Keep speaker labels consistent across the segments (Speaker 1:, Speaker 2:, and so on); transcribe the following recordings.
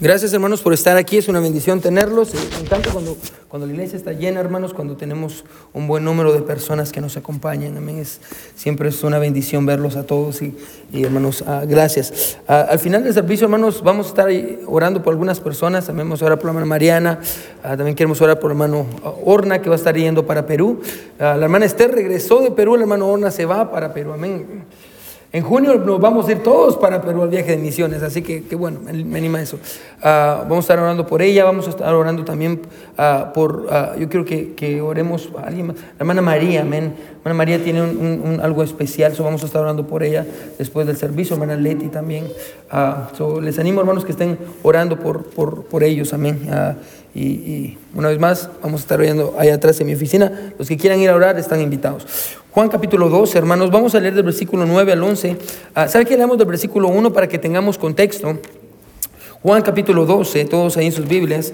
Speaker 1: Gracias hermanos por estar aquí, es una bendición tenerlos. Me encanta cuando, cuando la iglesia está llena, hermanos, cuando tenemos un buen número de personas que nos acompañan. Amén. Es, siempre es una bendición verlos a todos y, hermanos, ah, gracias. Ah, al final del servicio, hermanos, vamos a estar orando por algunas personas. También vamos a orar por la hermana Mariana, ah, también queremos orar por el hermano Orna que va a estar yendo para Perú. la hermana Esther regresó de Perú, el hermano Orna se va para Perú. Amén. En junio nos vamos a ir todos para Perú al viaje de misiones, así que, bueno, me, anima eso. Ah, vamos a estar orando por ella, vamos a estar orando también uh, por, uh, yo quiero que, que, oremos a alguien más. Hermana María, amén. Hermana María tiene un, algo especial, so vamos a estar orando por ella después del servicio, hermana Leti también. So les animo, hermanos, que estén orando por, por, por ellos, amén. Y, y, una vez más, vamos a estar orando allá atrás en mi oficina. Los que quieran ir a orar están invitados. Juan capítulo 12, hermanos, vamos a leer del versículo 9 al 11. Ah, ¿Sabe que leemos del versículo 1 para que tengamos contexto? Juan capítulo 12, todos ahí en sus Biblias.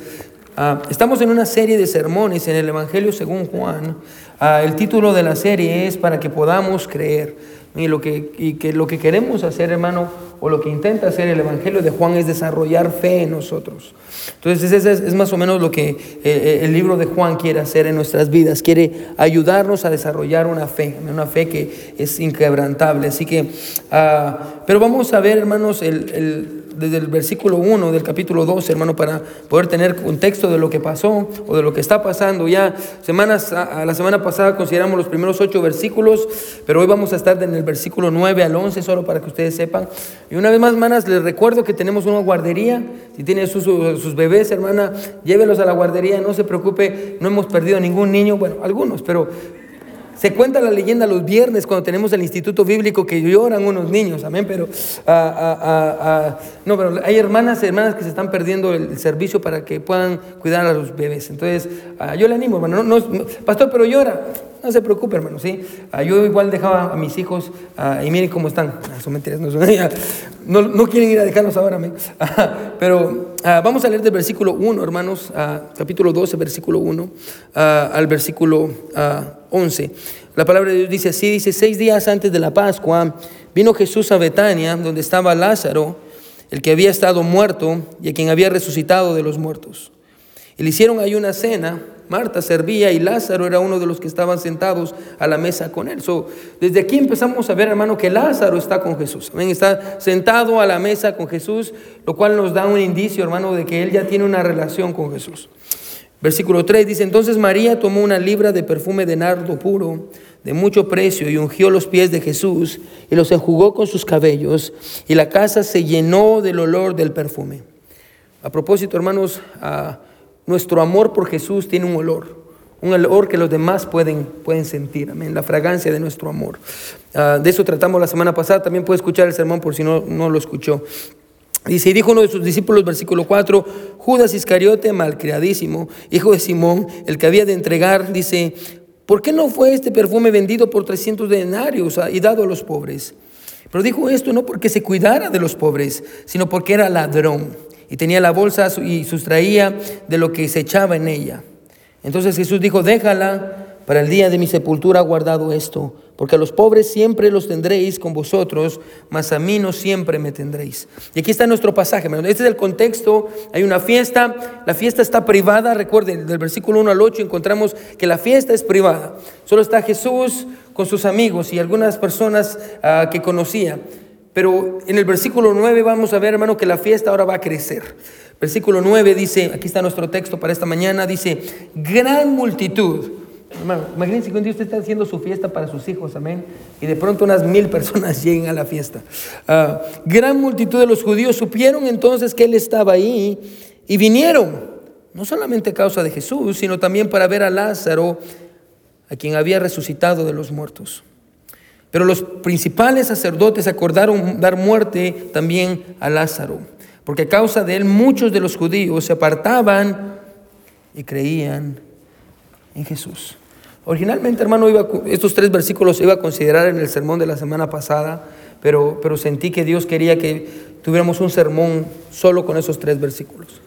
Speaker 1: Ah, estamos en una serie de sermones en el Evangelio según Juan. Ah, el título de la serie es Para que podamos creer. Y lo que, y que lo que queremos hacer, hermano, o lo que intenta hacer el Evangelio de Juan es desarrollar fe en nosotros. Entonces, ese es, más o menos lo que eh, eh, el libro de Juan quiere hacer en nuestras vidas. Quiere ayudarnos a desarrollar una fe, una fe que es inquebrantable. Así que, ah, pero vamos a ver, hermanos, el desde el versículo 1 del capítulo 2, hermano, para poder tener contexto de lo que pasó o de lo que está pasando. Ya semanas, a la semana pasada consideramos los primeros ocho versículos, pero hoy vamos a estar en el versículo 9 al 11, solo para que ustedes sepan. Y una vez más, hermanas, les recuerdo que tenemos una guardería. Si tienen sus, sus bebés, hermana, llévelos a la guardería, no se preocupe, no hemos perdido ningún niño, bueno, algunos, pero se cuenta la leyenda los viernes cuando tenemos el instituto bíblico que lloran unos niños, amén, pero ah, ah, ah, no, pero hay hermanas, hermanas que se están perdiendo el, servicio para que puedan cuidar a los bebés. Entonces, yo le animo, hermano, no, pastor, pero llora. No se preocupe, hermano, ¿sí? yo igual dejaba a mis hijos, y miren cómo están. son mentiras, no, son, no, no, quieren ir a dejarlos ahora, amén. pero vamos a leer del versículo 1, hermanos, capítulo 12, versículo 1, al versículo 11. La palabra de Dios dice así, dice, seis días antes de la Pascua, vino Jesús a Betania, donde estaba Lázaro, el que había estado muerto y a quien había resucitado de los muertos. Y le hicieron ahí una cena, Marta servía y Lázaro era uno de los que estaban sentados a la mesa con él. desde aquí empezamos a ver, hermano, que Lázaro está con Jesús. Está sentado a la mesa con Jesús, lo cual nos da un indicio, hermano, de que él ya tiene una relación con Jesús. Versículo 3 dice, entonces María tomó una libra de perfume de nardo puro, de mucho precio, y ungió los pies de Jesús y los enjugó con sus cabellos, y la casa se llenó del olor del perfume. A propósito, hermanos, nuestro amor por Jesús tiene un olor, un olor que los demás pueden, pueden sentir, amén, la fragancia de nuestro amor. Ah, de eso tratamos la semana pasada, también puede escuchar el sermón por si no, no lo escuchó. Dice, y dijo uno de sus discípulos, versículo 4, Judas Iscariote, malcriadísimo, hijo de Simón, el que había de entregar, dice, ¿por qué no fue este perfume vendido por 300 denarios y dado a los pobres? Pero dijo esto no porque se cuidara de los pobres, sino porque era ladrón y tenía la bolsa y sustraía de lo que se echaba en ella. Entonces Jesús dijo, déjala para el día de mi sepultura guardado esto, porque a los pobres siempre los tendréis con vosotros, mas a mí no siempre me tendréis. Y aquí está nuestro pasaje, este es el contexto, hay una fiesta, la fiesta está privada, recuerden, del versículo 1 al 8 encontramos que la fiesta es privada, solo está Jesús con sus amigos y algunas personas ah, que conocía. Pero en el versículo 9 vamos a ver, hermano, que la fiesta ahora va a crecer. Versículo 9 dice, aquí está nuestro texto para esta mañana, dice, gran multitud imagínense que un día usted está haciendo su fiesta para sus hijos, amén, y de pronto unas mil personas lleguen a la fiesta. Ah, gran multitud de los judíos supieron entonces que él estaba ahí y vinieron, no solamente a causa de Jesús, sino también para ver a Lázaro, a quien había resucitado de los muertos. Pero los principales sacerdotes acordaron dar muerte también a Lázaro, porque a causa de él muchos de los judíos se apartaban y creían en Jesús. Originalmente, hermano, iba, estos tres versículos iba a considerar en el sermón de la semana pasada, pero, pero sentí que Dios quería que tuviéramos un sermón solo con esos tres versículos.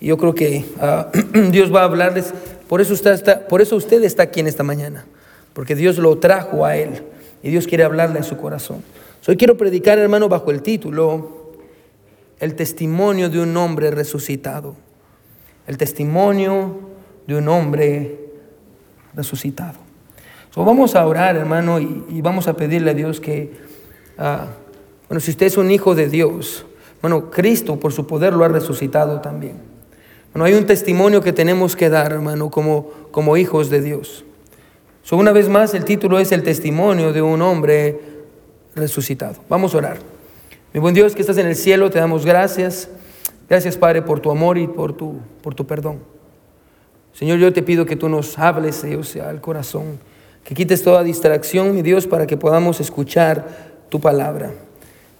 Speaker 1: Y yo creo que ah, Dios va a hablarles, por eso, está, por eso usted está aquí en esta mañana, porque Dios lo trajo a Él y Dios quiere hablarle a su corazón. Hoy quiero predicar, hermano, bajo el título, el testimonio de un hombre resucitado. El testimonio de un hombre resucitado. So, vamos a orar, hermano, y, vamos a pedirle a Dios que, ah, bueno, si usted es un hijo de Dios, bueno, Cristo por su poder lo ha resucitado también. Bueno, hay un testimonio que tenemos que dar, hermano, como, como hijos de Dios. So, una vez más, el título es el testimonio de un hombre resucitado. Vamos a orar. Mi buen Dios que estás en el cielo, te damos gracias. Gracias, Padre, por tu amor y por tu, por tu perdón. Señor, yo te pido que tú nos hables, Dios, al corazón, que quites toda distracción, mi Dios, para que podamos escuchar tu palabra.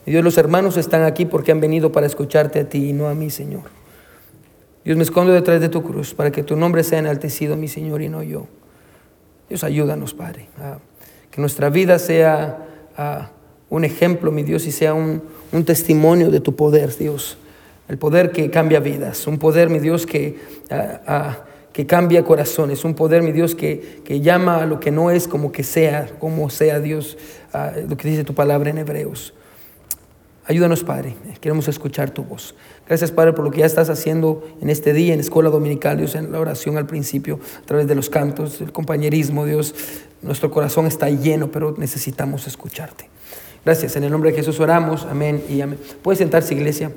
Speaker 1: Mi Dios, los hermanos están aquí porque han venido para escucharte a ti y no a mí, Señor. Dios, me escondo detrás de tu cruz para que tu nombre sea enaltecido, mi Señor, y no yo. Dios, ayúdanos, Padre, a que nuestra vida sea un ejemplo, mi Dios, y sea un, un testimonio de tu poder, Dios. El poder que cambia vidas, un poder, mi Dios, que, que cambia corazones, un poder, mi Dios, que, que, llama a lo que no es como que sea, como sea Dios, lo que dice tu palabra en Hebreos. Ayúdanos, Padre, queremos escuchar tu voz. Gracias, Padre, por lo que ya estás haciendo en este día en Escuela Dominical, Dios, en la oración al principio, a través de los cantos, el compañerismo, Dios. Nuestro corazón está lleno, pero necesitamos escucharte. Gracias. En el nombre de Jesús oramos. Amén y amén. Puede sentarse, iglesia.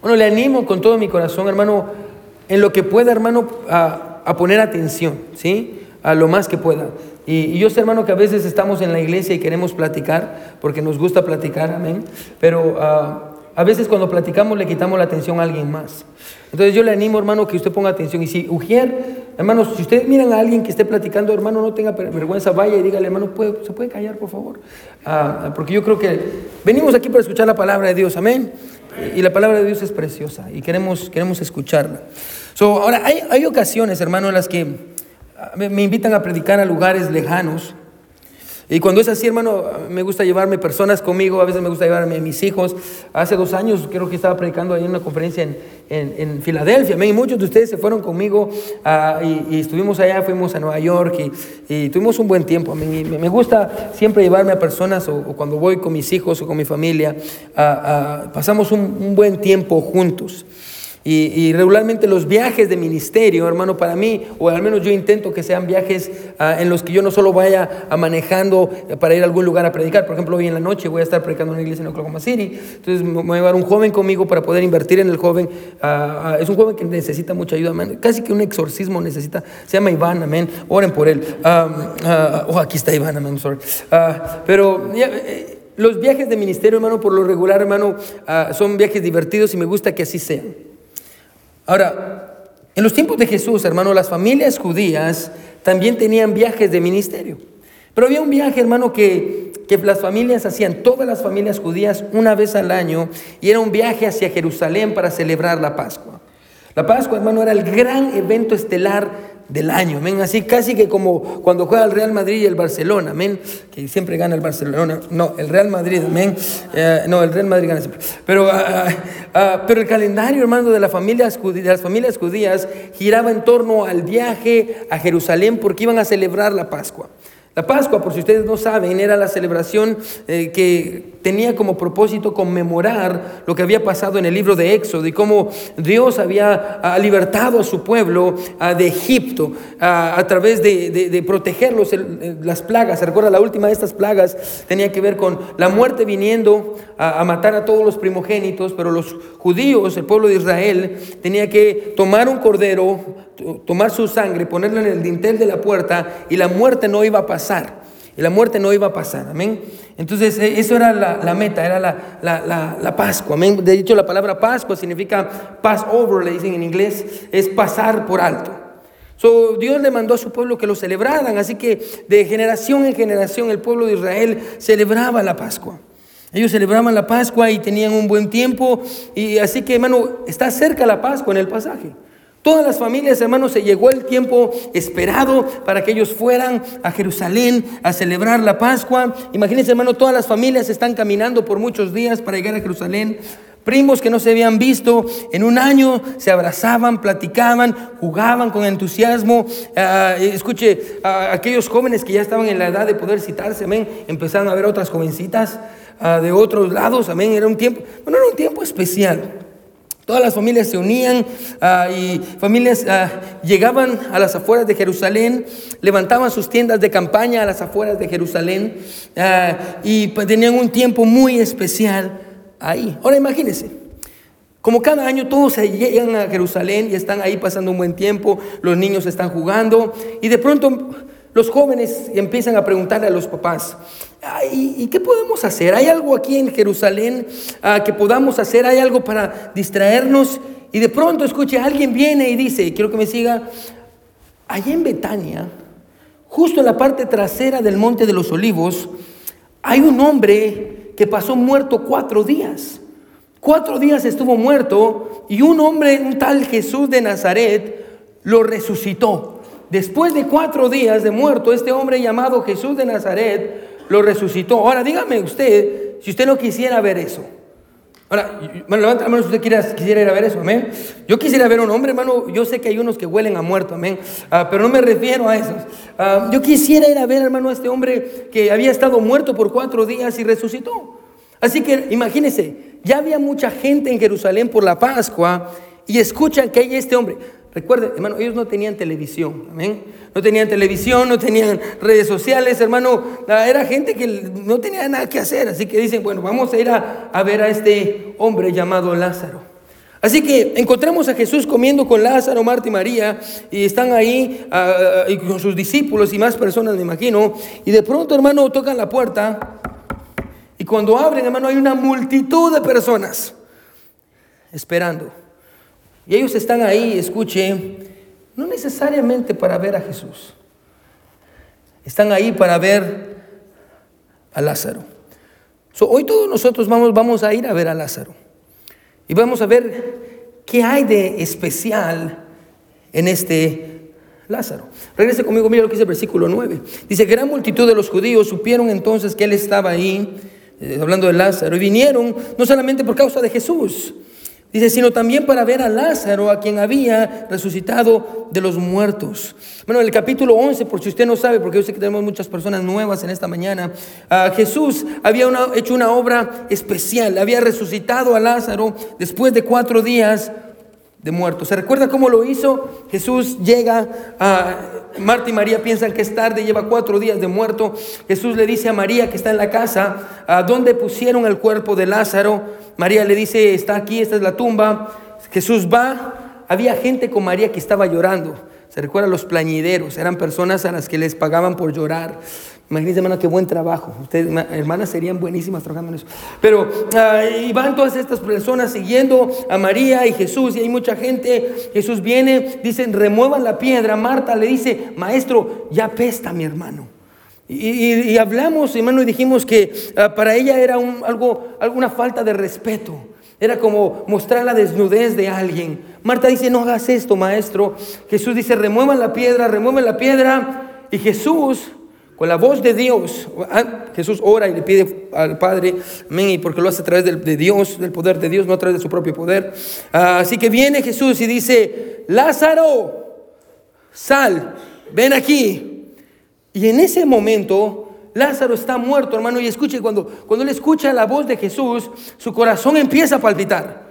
Speaker 1: Bueno, le animo con todo mi corazón, hermano, en lo que pueda, hermano, a, poner atención, ¿sí? A lo más que pueda. Y, yo sé, hermano, que a veces estamos en la iglesia y queremos platicar, porque nos gusta platicar, amén. Pero ah, a veces cuando platicamos le quitamos la atención a alguien más. Entonces yo le animo, hermano, que usted ponga atención. Y si Ujier, hermanos, si ustedes miran a alguien que esté platicando, hermano, no tenga vergüenza, vaya y dígale, hermano, ¿se puede callar, por favor? Ah, porque yo creo que venimos aquí para escuchar la palabra de Dios, amén. Y la palabra de Dios es preciosa y queremos, queremos escucharla. So, ahora, hay, hay ocasiones, hermano, en las que ah, me invitan a predicar a lugares lejanos. Y cuando es así, hermano, me gusta llevarme personas conmigo, a veces me gusta llevarme a mis hijos. Hace dos años creo que estaba predicando ahí en una conferencia en, en, Filadelfia. Y muchos de ustedes se fueron conmigo ah, y, estuvimos allá, fuimos a Nueva York y, tuvimos un buen tiempo. Me, me, gusta siempre llevarme a personas o, cuando voy con mis hijos o con mi familia, ah, ah, pasamos un, un buen tiempo juntos. Y, regularmente los viajes de ministerio, hermano, para mí, o al menos yo intento que sean viajes ah, en los que yo no solo vaya a manejando para ir a algún lugar a predicar. Por ejemplo, hoy en la noche voy a estar predicando en una iglesia en Oklahoma City. Entonces me voy a llevar un joven conmigo para poder invertir en el joven. Ah, ah, es un joven que necesita mucha ayuda, casi que un exorcismo necesita. Se llama Iván, amén. Oren por él. oh, aquí está Iván, amén, sorry. pero... Eh, los viajes de ministerio, hermano, por lo regular, hermano, son viajes divertidos y me gusta que así sean. Ahora, en los tiempos de Jesús, hermano, las familias judías también tenían viajes de ministerio. Pero había un viaje, hermano, que, que las familias hacían, todas las familias judías, una vez al año, y era un viaje hacia Jerusalén para celebrar la Pascua. La Pascua, hermano, era el gran evento estelar del año, amén. Así casi que como cuando juega el Real Madrid y el Barcelona, amén. Que siempre gana el Barcelona. No, el Real Madrid, amén. Eh, no, el Real Madrid gana siempre. Pero, ah, ah, ah, pero el calendario, hermano, de, de las familias judías giraba en torno al viaje a Jerusalén porque iban a celebrar la Pascua. La Pascua, por si ustedes no saben, era la celebración eh, que tenía como propósito conmemorar lo que había pasado en el libro de Éxodo y cómo Dios había ah, libertado a su pueblo ah, de Egipto ah, a través de, protegerlos las plagas. ¿Se recuerda? La última de estas plagas tenía que ver con la muerte viniendo a, matar a todos los primogénitos, pero los judíos, el pueblo de Israel, tenía que tomar un cordero, tomar su sangre, ponerlo en el dintel de la puerta y la muerte no iba a pasar. Y la muerte no iba a pasar, amén. Entonces, e, eso era la, meta, era la, la, Pascua, amén. De hecho, la palabra Pascua significa pass over, le dicen en inglés, es pasar por alto. So, Dios le mandó a su pueblo que lo celebraran, así que de generación en generación el pueblo de Israel celebraba la Pascua. Ellos celebraban la Pascua y tenían un buen tiempo, y así que, hermano, está cerca la Pascua en el pasaje. Todas las familias, hermanos, se llegó el tiempo esperado para que ellos fueran a Jerusalén a celebrar la Pascua. Imagínense, hermano, todas las familias están caminando por muchos días para llegar a Jerusalén. Primos que no se habían visto en un año se abrazaban, platicaban, jugaban con entusiasmo. Ah, escuche, aquellos jóvenes que ya estaban en la edad de poder citarse, amén, empezaron a ver otras jovencitas. ah, de otros lados, amén. Era un tiempo, bueno, era un tiempo especial. Todas las familias se unían ah, y familias ah, llegaban a las afueras de Jerusalén, levantaban sus tiendas de campaña a las afueras de Jerusalén y pues, tenían un tiempo muy especial ahí. Ahora imagínense, como cada año todos se llegan a Jerusalén y están ahí pasando un buen tiempo, los niños están jugando y de pronto los jóvenes empiezan a preguntarle a los papás, ¿y, qué podemos hacer? ¿Hay algo aquí en Jerusalén ah, que podamos hacer? ¿Hay algo para distraernos? Y de pronto escuche, alguien viene y dice, quiero que me siga, allá en Betania, justo en la parte trasera del Monte de los Olivos, hay un hombre que pasó muerto cuatro días. Cuatro días estuvo muerto y un hombre, un tal Jesús de Nazaret, lo resucitó. Después de cuatro días de muerto, este hombre llamado Jesús de Nazaret lo resucitó. Ahora dígame usted si usted no quisiera ver eso. Ahora, bueno, levanta la si usted quiera, quisiera ir a ver eso, amén. Yo quisiera ver un hombre, hermano, yo sé que hay unos que huelen a muerto, amén, ah, pero no me refiero a esos. Ah, yo quisiera ir a ver, hermano, a este hombre que había estado muerto por cuatro días y resucitó. Así que imagínese, ya había mucha gente en Jerusalén por la Pascua y escuchan que hay este hombre. Recuerden, hermano, ellos no tenían televisión, amén. No tenían televisión, no tenían redes sociales, hermano. Era gente que no tenía nada que hacer. Así que dicen, bueno, vamos a ir a, ver a este hombre llamado Lázaro. Así que encontramos a Jesús comiendo con Lázaro, Marta y María, y están ahí ah, y con sus discípulos y más personas, me imagino. Y de pronto, hermano, tocan la puerta. Y cuando abren, hermano, hay una multitud de personas esperando. Y ellos están ahí, escuche, no necesariamente para ver a Jesús. Están ahí para ver a Lázaro. hoy todos nosotros vamos, vamos a ir a ver a Lázaro. Y vamos a ver qué hay de especial en este Lázaro. Regrese conmigo, mira lo que dice el versículo 9. Dice, gran multitud de los judíos supieron entonces que él estaba ahí, eh, hablando de Lázaro, y vinieron no solamente por causa de Jesús, Dice, sino también para ver a Lázaro, a quien había resucitado de los muertos. Bueno, en el capítulo 11, por si usted no sabe, porque yo sé que tenemos muchas personas nuevas en esta mañana, Jesús había hecho una obra especial, había resucitado a Lázaro después de cuatro días de muerto. ¿Se recuerda cómo lo hizo? Jesús llega a Marta y María piensan que es tarde, lleva cuatro días de muerto. Jesús le dice a María que está en la casa, ¿a dónde pusieron el cuerpo de Lázaro? María le dice, está aquí, esta es la tumba. Jesús va, había gente con María que estaba llorando. Se recuerda los plañideros, eran personas a las que les pagaban por llorar. Imagínense, hermano, qué buen trabajo. Ustedes, hermanas, serían buenísimas trabajando en eso. Pero y van todas estas personas siguiendo a María y Jesús, y hay mucha gente. Jesús viene, dicen, remuevan la piedra. Marta le dice, maestro, ya pesta mi hermano. Y, hablamos, hermano, y dijimos que ah, para ella era un, algo, alguna falta de respeto. Era como mostrar la desnudez de alguien. Marta dice, no hagas esto, maestro. Jesús dice, remuevan la piedra, remuevan la piedra. Y Jesús con la voz de Dios, ah, Jesús ora y le pide al Padre, amén, porque lo hace a través de, Dios, del poder de Dios, no a través de su propio poder. Ah, así que viene Jesús y dice, Lázaro, sal, ven aquí. Y en ese momento, Lázaro está muerto, hermano, y escuche, cuando, cuando él escucha la voz de Jesús, su corazón empieza a palpitar.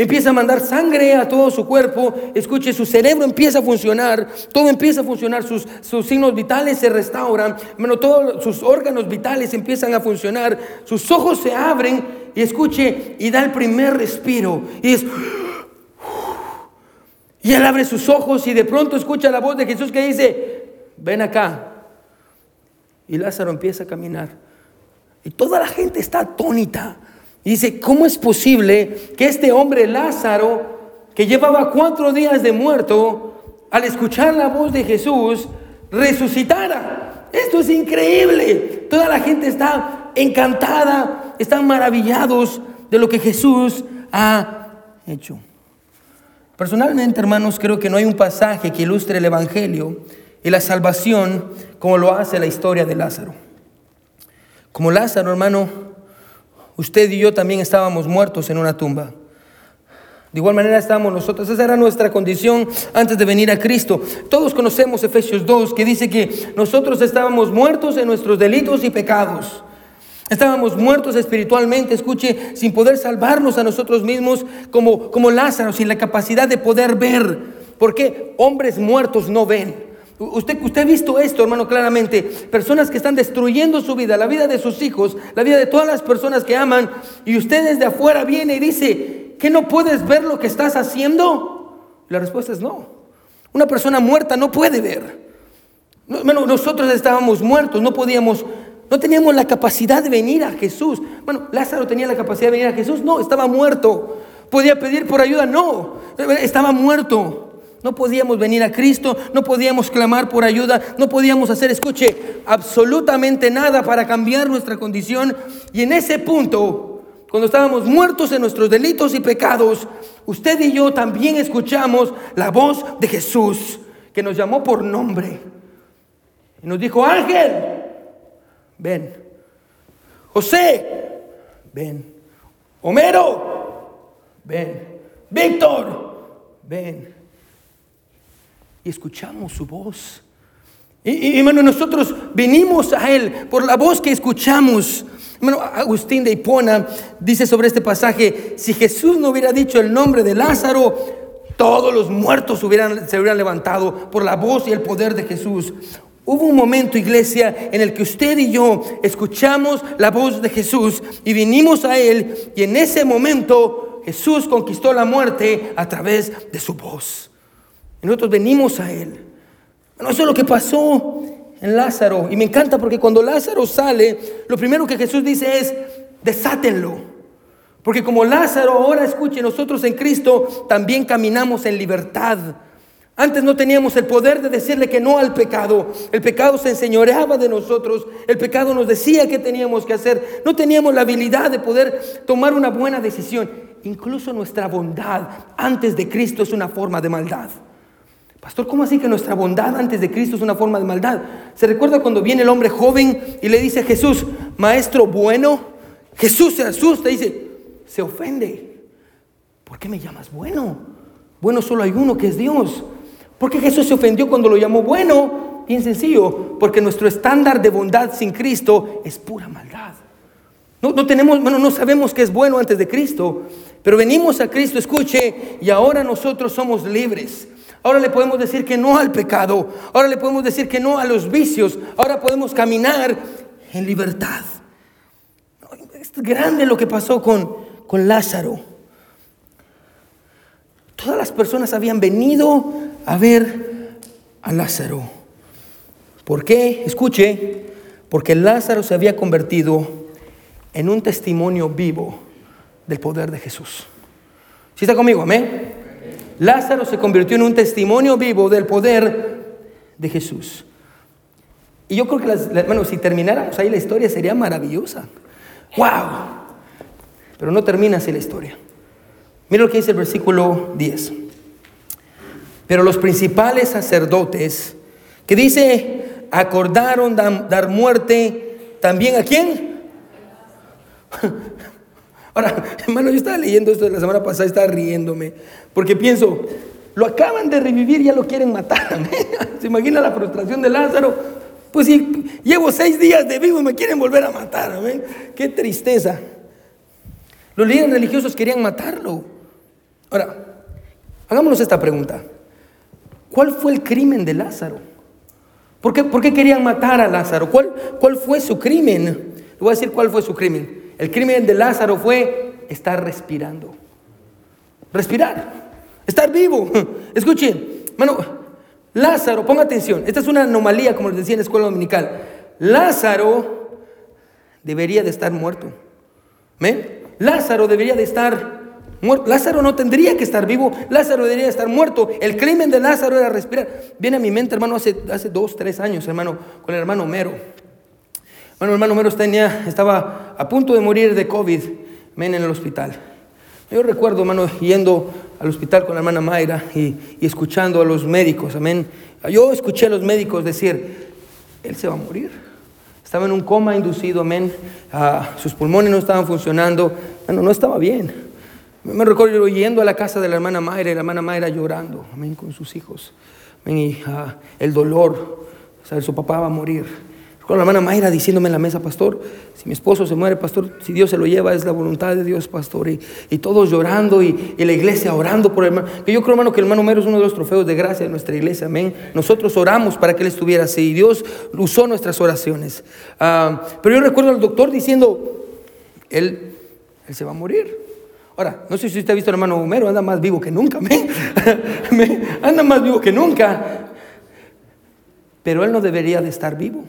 Speaker 1: Empieza a mandar sangre a todo su cuerpo. Escuche, su cerebro empieza a funcionar. Todo empieza a funcionar. Sus, sus signos vitales se restauran. Bueno, todos sus órganos vitales empiezan a funcionar. Sus ojos se abren. Y escuche, y da el primer respiro. Y es. Y él abre sus ojos y de pronto escucha la voz de Jesús que dice: Ven acá. Y Lázaro empieza a caminar. Y toda la gente está atónita. Y dice, ¿cómo es posible que este hombre Lázaro, que llevaba cuatro días de muerto, al escuchar la voz de Jesús, resucitara? Esto es increíble. Toda la gente está encantada, están maravillados de lo que Jesús ha hecho. Personalmente, hermanos, creo que no hay un pasaje que ilustre el Evangelio y la salvación como lo hace la historia de Lázaro. Como Lázaro, hermano, usted y yo también estábamos muertos en una tumba. De igual manera estábamos nosotros. Esa era nuestra condición antes de venir a Cristo. Todos conocemos Efesios 2 que dice que nosotros estábamos muertos en nuestros delitos y pecados. Estábamos muertos espiritualmente, escuche, sin poder salvarnos a nosotros mismos como, como Lázaro, sin la capacidad de poder ver. Porque hombres muertos no ven. Usted, usted ha visto esto, hermano, claramente. Personas que están destruyendo su vida, la vida de sus hijos, la vida de todas las personas que aman. Y usted desde afuera viene y dice, ¿que no puedes ver lo que estás haciendo? La respuesta es no. Una persona muerta no puede ver. Bueno, nosotros estábamos muertos, no podíamos, no teníamos la capacidad de venir a Jesús. Bueno, Lázaro tenía la capacidad de venir a Jesús, no, estaba muerto. Podía pedir por ayuda, no, estaba muerto. No podíamos venir a Cristo, no podíamos clamar por ayuda, no podíamos hacer, escuche, absolutamente nada para cambiar nuestra condición. Y en ese punto, cuando estábamos muertos en nuestros delitos y pecados, usted y yo también escuchamos la voz de Jesús, que nos llamó por nombre. Y nos dijo, Ángel, ven. José, ven. Homero, ven. Víctor, ven. Y escuchamos su voz. Y, hermano, nosotros venimos a Él por la voz que escuchamos. Hermano, Agustín de Hipona dice sobre este pasaje, si Jesús no hubiera dicho el nombre de Lázaro, todos los muertos se hubieran levantado por la voz y el poder de Jesús. Hubo un momento, iglesia, en el que usted y yo escuchamos la voz de Jesús y vinimos a Él y en ese momento Jesús conquistó la muerte a través de su voz. Y nosotros venimos a Él. Bueno, eso es lo que pasó en Lázaro. Y me encanta porque cuando Lázaro sale, lo primero que Jesús dice es, desátenlo. Porque como Lázaro ahora escuche, nosotros en Cristo también caminamos en libertad. Antes no teníamos el poder de decirle que no al pecado. El pecado se enseñoreaba de nosotros. El pecado nos decía qué teníamos que hacer. No teníamos la habilidad de poder tomar una buena decisión. Incluso nuestra bondad antes de Cristo es una forma de maldad. Pastor, ¿cómo así que nuestra bondad antes de Cristo es una forma de maldad? ¿Se recuerda cuando viene el hombre joven y le dice a Jesús, maestro bueno? Jesús se asusta y dice, se ofende. ¿Por qué me llamas bueno? Bueno, solo hay uno que es Dios. ¿Por qué Jesús se ofendió cuando lo llamó bueno? Bien sencillo, porque nuestro estándar de bondad sin Cristo es pura maldad. No, tenemos, bueno, no sabemos qué es bueno antes de Cristo, pero venimos a Cristo, escuche, y ahora nosotros somos libres. Ahora le podemos decir que no al pecado, ahora le podemos decir que no a los vicios, ahora podemos caminar en libertad. Es grande lo que pasó con, con Lázaro. Todas las personas habían venido a ver a Lázaro. ¿Por qué? Escuche, porque Lázaro se había convertido en un testimonio vivo del poder de Jesús. ¿Sí está conmigo? Amén. Lázaro se convirtió en un testimonio vivo del poder de Jesús. Y yo creo que, bueno, si termináramos ahí la historia sería maravillosa. ¡Wow! Pero no termina así la historia. Mira lo que dice el versículo 10. Pero los principales sacerdotes, que dice, acordaron dar muerte también a quién? Ahora, hermano, yo estaba leyendo esto de la semana pasada, estaba riéndome, porque pienso, lo acaban de revivir, ya lo quieren matar. ¿Se imagina la frustración de Lázaro? Pues si llevo seis días de vivo y me quieren volver a matar, ¿amén? Qué tristeza. Los líderes religiosos querían matarlo. Ahora, hagámonos esta pregunta. ¿Cuál fue el crimen de Lázaro? ¿Por qué, por qué querían matar a Lázaro? ¿Cuál, ¿Cuál fue su crimen? Le voy a decir cuál fue su crimen. El crimen de Lázaro fue estar respirando. Respirar. Estar vivo. Escuchen, mano, Lázaro, ponga atención. Esta es una anomalía, como les decía en la escuela dominical. Lázaro debería de estar muerto. ¿Me? Lázaro debería de estar Lázaro no tendría que estar vivo, Lázaro debería estar muerto. El crimen de Lázaro era respirar. Viene a mi mente, hermano, hace, hace dos, tres años, hermano, con el hermano Mero. Bueno, hermano Mero tenía, estaba a punto de morir de COVID, en el hospital. Yo recuerdo, hermano, yendo al hospital con la hermana Mayra y, y escuchando a los médicos, amén. Yo escuché a los médicos decir, él se va a morir. Estaba en un coma inducido, amén. Ah, sus pulmones no estaban funcionando. Bueno, no estaba bien. Me recuerdo yendo a la casa de la hermana Mayra y la hermana Mayra llorando, amén, con sus hijos. Amén, y ah, el dolor, saber su papá va a morir. La hermana Mayra diciéndome en la mesa, pastor, si mi esposo se muere, pastor, si Dios se lo lleva, es la voluntad de Dios, pastor. Y, y todos llorando y, la iglesia orando por el hermano. Que yo creo, hermano, que el hermano Mero es uno de los trofeos de gracia de nuestra iglesia, amén. Nosotros oramos para que él estuviera así y Dios usó nuestras oraciones. Uh, pero yo recuerdo al doctor diciendo, él, él se va a morir. Ahora, no sé si usted ha visto al hermano Homero, anda más vivo que nunca, amén. anda más vivo que nunca. Pero él no debería de estar vivo.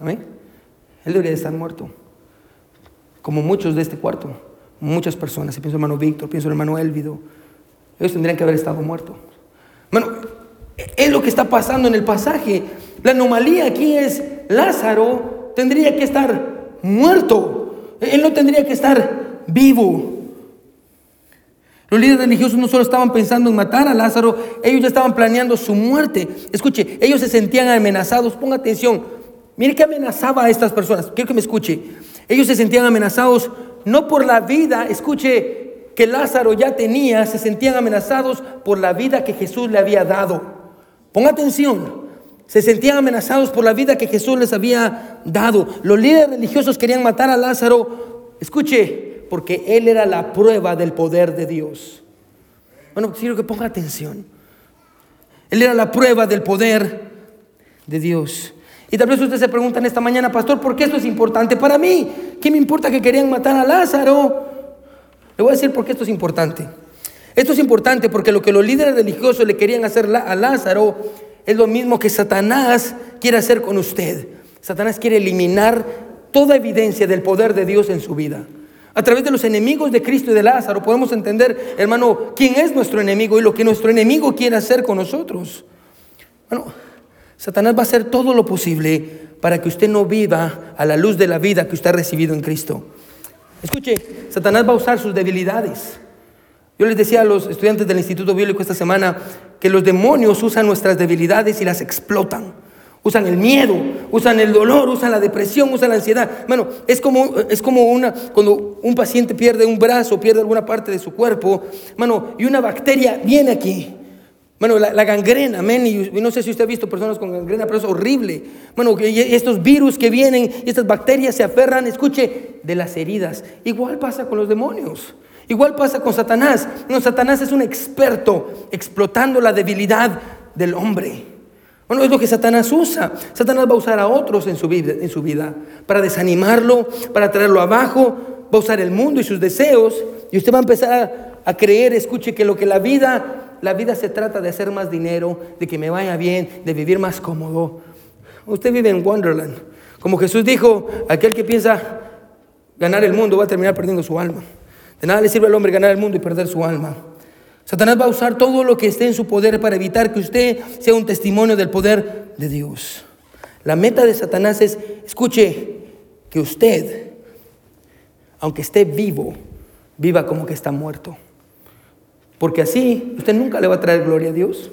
Speaker 1: Amén. Él debería de estar muerto. Como muchos de este cuarto, muchas personas. Si pienso en hermano Víctor, pienso en hermano Elvido. Ellos tendrían que haber estado muertos. Bueno, es lo que está pasando en el pasaje. La anomalía aquí es Lázaro tendría que estar muerto. Él no tendría que estar vivo. Los líderes religiosos no solo estaban pensando en matar a Lázaro, ellos ya estaban planeando su muerte. Escuche, ellos se sentían amenazados. Ponga atención. Mire que amenazaba a estas personas. Quiero que me escuche. Ellos se sentían amenazados no por la vida, escuche, que Lázaro ya tenía, se sentían amenazados por la vida que Jesús le había dado. Ponga atención. Se sentían amenazados por la vida que Jesús les había dado. Los líderes religiosos querían matar a Lázaro. Escuche, porque él era la prueba del poder de Dios. Bueno, quiero que ponga atención. Él era la prueba del poder de Dios. Y tal vez usted se pregunta esta mañana, pastor, ¿por qué esto es importante para mí? ¿Qué me importa que querían matar a Lázaro? Le voy a decir por qué esto es importante. Esto es importante porque lo que los líderes religiosos le querían hacer a Lázaro es lo mismo que Satanás quiere hacer con usted. Satanás quiere eliminar toda evidencia del poder de Dios en su vida. A través de los enemigos de Cristo y de Lázaro podemos entender, hermano, quién es nuestro enemigo y lo que nuestro enemigo quiere hacer con nosotros. Bueno, Satanás va a hacer todo lo posible para que usted no viva a la luz de la vida que usted ha recibido en Cristo. Escuche, Satanás va a usar sus debilidades. Yo les decía a los estudiantes del Instituto Bíblico esta semana que los demonios usan nuestras debilidades y las explotan. Usan el miedo, usan el dolor, usan la depresión, usan la ansiedad. Bueno, es como, es como una, cuando un paciente pierde un brazo, pierde alguna parte de su cuerpo, mano, y una bacteria viene aquí bueno, la, gangrena, amén. Y no sé si usted ha visto personas con gangrena, pero es horrible. Bueno, estos virus que vienen y estas bacterias se aferran, escuche, de las heridas. Igual pasa con los demonios. Igual pasa con Satanás. No, Satanás es un experto explotando la debilidad del hombre. Bueno, es lo que Satanás usa. Satanás va a usar a otros en su vida, en su vida para desanimarlo, para traerlo abajo. Va a usar el mundo y sus deseos. Y usted va a empezar a creer, escuche, que lo que la vida la vida se trata de hacer más dinero, de que me vaya bien, de vivir más cómodo. Usted vive en Wonderland. Como Jesús dijo, aquel que piensa ganar el mundo va a terminar perdiendo su alma. De nada le sirve al hombre ganar el mundo y perder su alma. Satanás va a usar todo lo que esté en su poder para evitar que usted sea un testimonio del poder de Dios. La meta de Satanás es, escuche, que usted, aunque esté vivo, viva como que está muerto. Porque así usted nunca le va a traer gloria a Dios.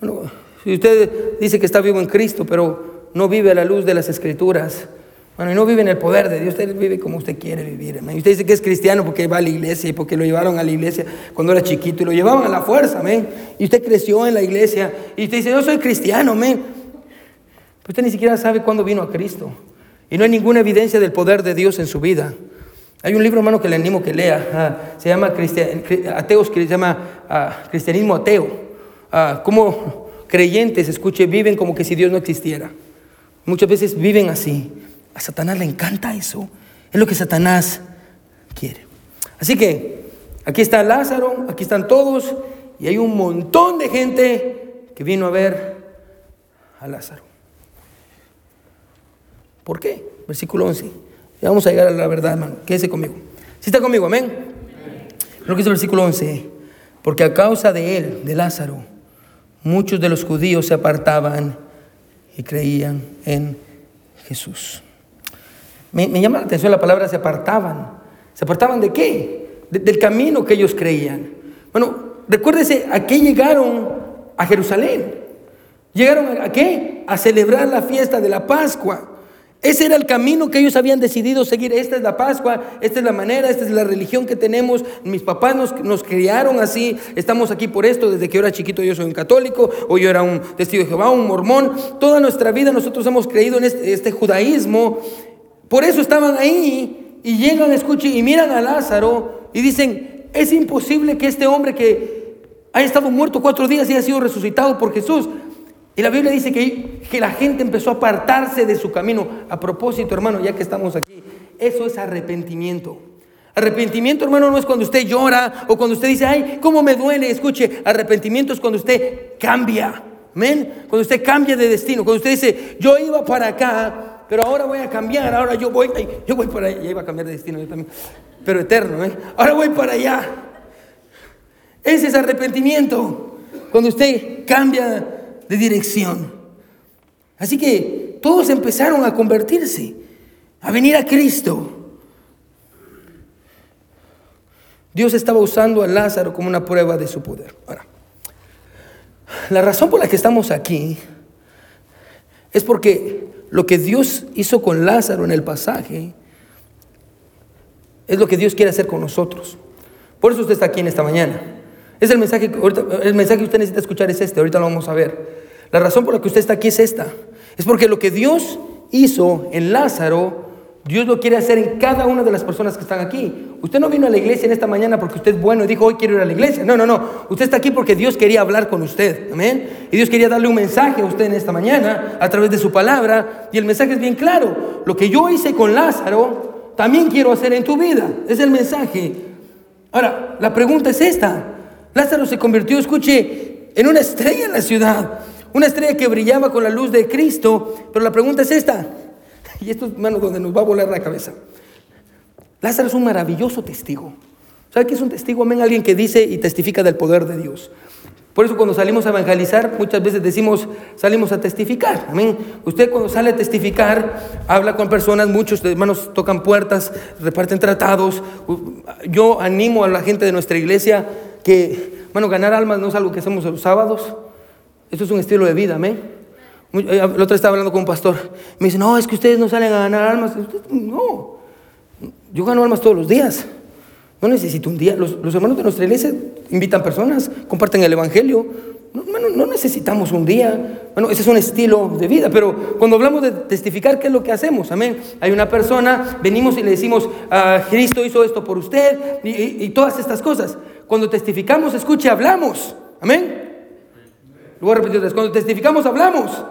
Speaker 1: Bueno, si usted dice que está vivo en Cristo, pero no vive a la luz de las escrituras, bueno, y no vive en el poder de Dios, usted vive como usted quiere vivir. Usted dice que es cristiano porque va a la iglesia y porque lo llevaron a la iglesia cuando era chiquito y lo llevaban a la fuerza, amén. Y usted creció en la iglesia y usted dice, yo soy cristiano. Pero usted ni siquiera sabe cuándo vino a Cristo. Y no hay ninguna evidencia del poder de Dios en su vida. Hay un libro, hermano, que le animo que lea. Ah, se llama Ateos, que se llama ah, Cristianismo Ateo. Ah, como creyentes, escuche, viven como que si Dios no existiera. Muchas veces viven así. A Satanás le encanta eso. Es lo que Satanás quiere. Así que aquí está Lázaro, aquí están todos, y hay un montón de gente que vino a ver a Lázaro. ¿Por qué? Versículo 11 vamos a llegar a la verdad, hermano. Quédese conmigo. Si está conmigo, amén. Lo que dice el versículo 11. Porque a causa de él, de Lázaro, muchos de los judíos se apartaban y creían en Jesús. Me, llama la atención la palabra se apartaban. ¿Se apartaban de qué? del camino que ellos creían. Bueno, recuérdese, ¿a qué llegaron a Jerusalén? ¿Llegaron a, a qué? A celebrar la fiesta de la Pascua. Ese era el camino que ellos habían decidido seguir. Esta es la Pascua, esta es la manera, esta es la religión que tenemos. Mis papás nos, nos criaron así. Estamos aquí por esto. Desde que yo era chiquito yo soy un católico, o yo era un testigo de Jehová, un mormón. Toda nuestra vida nosotros hemos creído en este, este judaísmo. Por eso estaban ahí y llegan, escuchen, y miran a Lázaro y dicen, es imposible que este hombre que ha estado muerto cuatro días y ha sido resucitado por Jesús. Y la Biblia dice que, que la gente empezó a apartarse de su camino. A propósito, hermano, ya que estamos aquí, eso es arrepentimiento. Arrepentimiento, hermano, no es cuando usted llora o cuando usted dice, ay, cómo me duele. Escuche, arrepentimiento es cuando usted cambia. Amén. Cuando usted cambia de destino. Cuando usted dice, yo iba para acá, pero ahora voy a cambiar. Ahora yo voy, yo voy para allá. Ya iba a cambiar de destino yo también. Pero eterno, ¿eh? Ahora voy para allá. Ese es arrepentimiento. Cuando usted cambia dirección. Así que todos empezaron a convertirse, a venir a Cristo. Dios estaba usando a Lázaro como una prueba de su poder. Ahora, la razón por la que estamos aquí es porque lo que Dios hizo con Lázaro en el pasaje es lo que Dios quiere hacer con nosotros. Por eso usted está aquí en esta mañana. Es el mensaje, el mensaje que usted necesita escuchar es este, ahorita lo vamos a ver. La razón por la que usted está aquí es esta. Es porque lo que Dios hizo en Lázaro, Dios lo quiere hacer en cada una de las personas que están aquí. Usted no vino a la iglesia en esta mañana porque usted es bueno y dijo, hoy quiero ir a la iglesia. No, no, no. Usted está aquí porque Dios quería hablar con usted. Amén. Y Dios quería darle un mensaje a usted en esta mañana a través de su palabra. Y el mensaje es bien claro. Lo que yo hice con Lázaro, también quiero hacer en tu vida. Es el mensaje. Ahora, la pregunta es esta. Lázaro se convirtió, escuche, en una estrella en la ciudad, una estrella que brillaba con la luz de Cristo, pero la pregunta es esta, y esto es, hermano, donde nos va a volar la cabeza. Lázaro es un maravilloso testigo. ¿Sabe qué es un testigo? Amén, alguien que dice y testifica del poder de Dios. Por eso cuando salimos a evangelizar, muchas veces decimos, salimos a testificar. Amén. Usted cuando sale a testificar, habla con personas, muchos hermanos tocan puertas, reparten tratados. Yo animo a la gente de nuestra iglesia que, bueno, ganar almas no es algo que hacemos los sábados, eso es un estilo de vida, amén. El otro día estaba hablando con un pastor, me dice, no, es que ustedes no salen a ganar almas. No, yo gano almas todos los días. No necesito un día. Los, hermanos de nuestra iglesia invitan personas, comparten el Evangelio. No, necesitamos un día. Bueno, ese es un estilo de vida. Pero cuando hablamos de testificar, ¿qué es lo que hacemos? Amén. Hay una persona, venimos y le decimos, ah, Cristo hizo esto por usted y todas estas cosas. Cuando testificamos, escuche, hablamos. Amén. Voy a repetir Cuando testificamos, hablamos.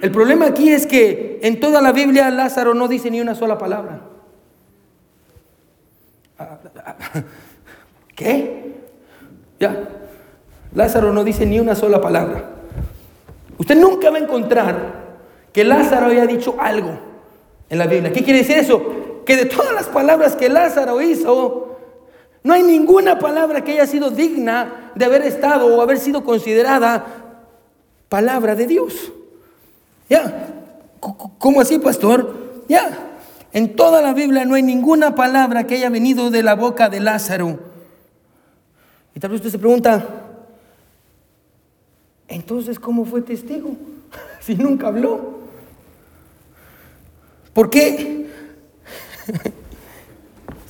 Speaker 1: El problema aquí es que en toda la Biblia Lázaro no dice ni una sola palabra. ¿Qué? Ya. Lázaro no dice ni una sola palabra. Usted nunca va a encontrar que Lázaro haya dicho algo en la Biblia. ¿Qué quiere decir eso? Que de todas las palabras que Lázaro hizo, no hay ninguna palabra que haya sido digna de haber estado o haber sido considerada palabra de Dios. Ya, ¿cómo así, pastor? Ya, en toda la Biblia no hay ninguna palabra que haya venido de la boca de Lázaro. Y tal vez usted se pregunta, entonces, ¿cómo fue testigo? si nunca habló. ¿Por qué?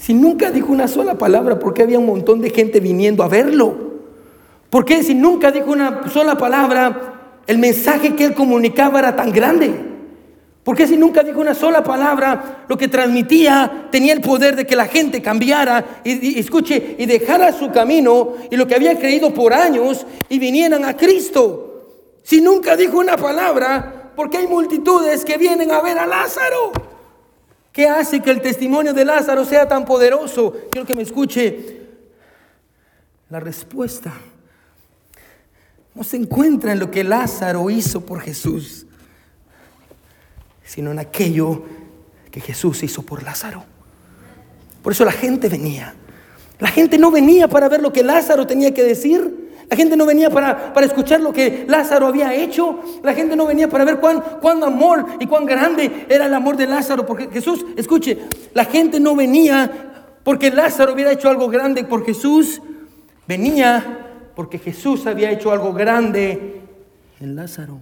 Speaker 1: Si nunca dijo una sola palabra, ¿por qué había un montón de gente viniendo a verlo? ¿Por qué si nunca dijo una sola palabra, el mensaje que él comunicaba era tan grande? ¿Por qué si nunca dijo una sola palabra, lo que transmitía tenía el poder de que la gente cambiara y, escuche y dejara su camino y lo que había creído por años y vinieran a Cristo? Si nunca dijo una palabra, ¿por qué hay multitudes que vienen a ver a Lázaro? ¿Qué hace que el testimonio de Lázaro sea tan poderoso? Quiero que me escuche. La respuesta no se encuentra en lo que Lázaro hizo por Jesús, sino en aquello que Jesús hizo por Lázaro. Por eso la gente venía. La gente no venía para ver lo que Lázaro tenía que decir. La gente no venía para, escuchar lo que Lázaro había hecho. La gente no venía para ver cuán, cuán amor y cuán grande era el amor de Lázaro. Porque Jesús, escuche, la gente no venía porque Lázaro hubiera hecho algo grande por Jesús. Venía porque Jesús había hecho algo grande en Lázaro.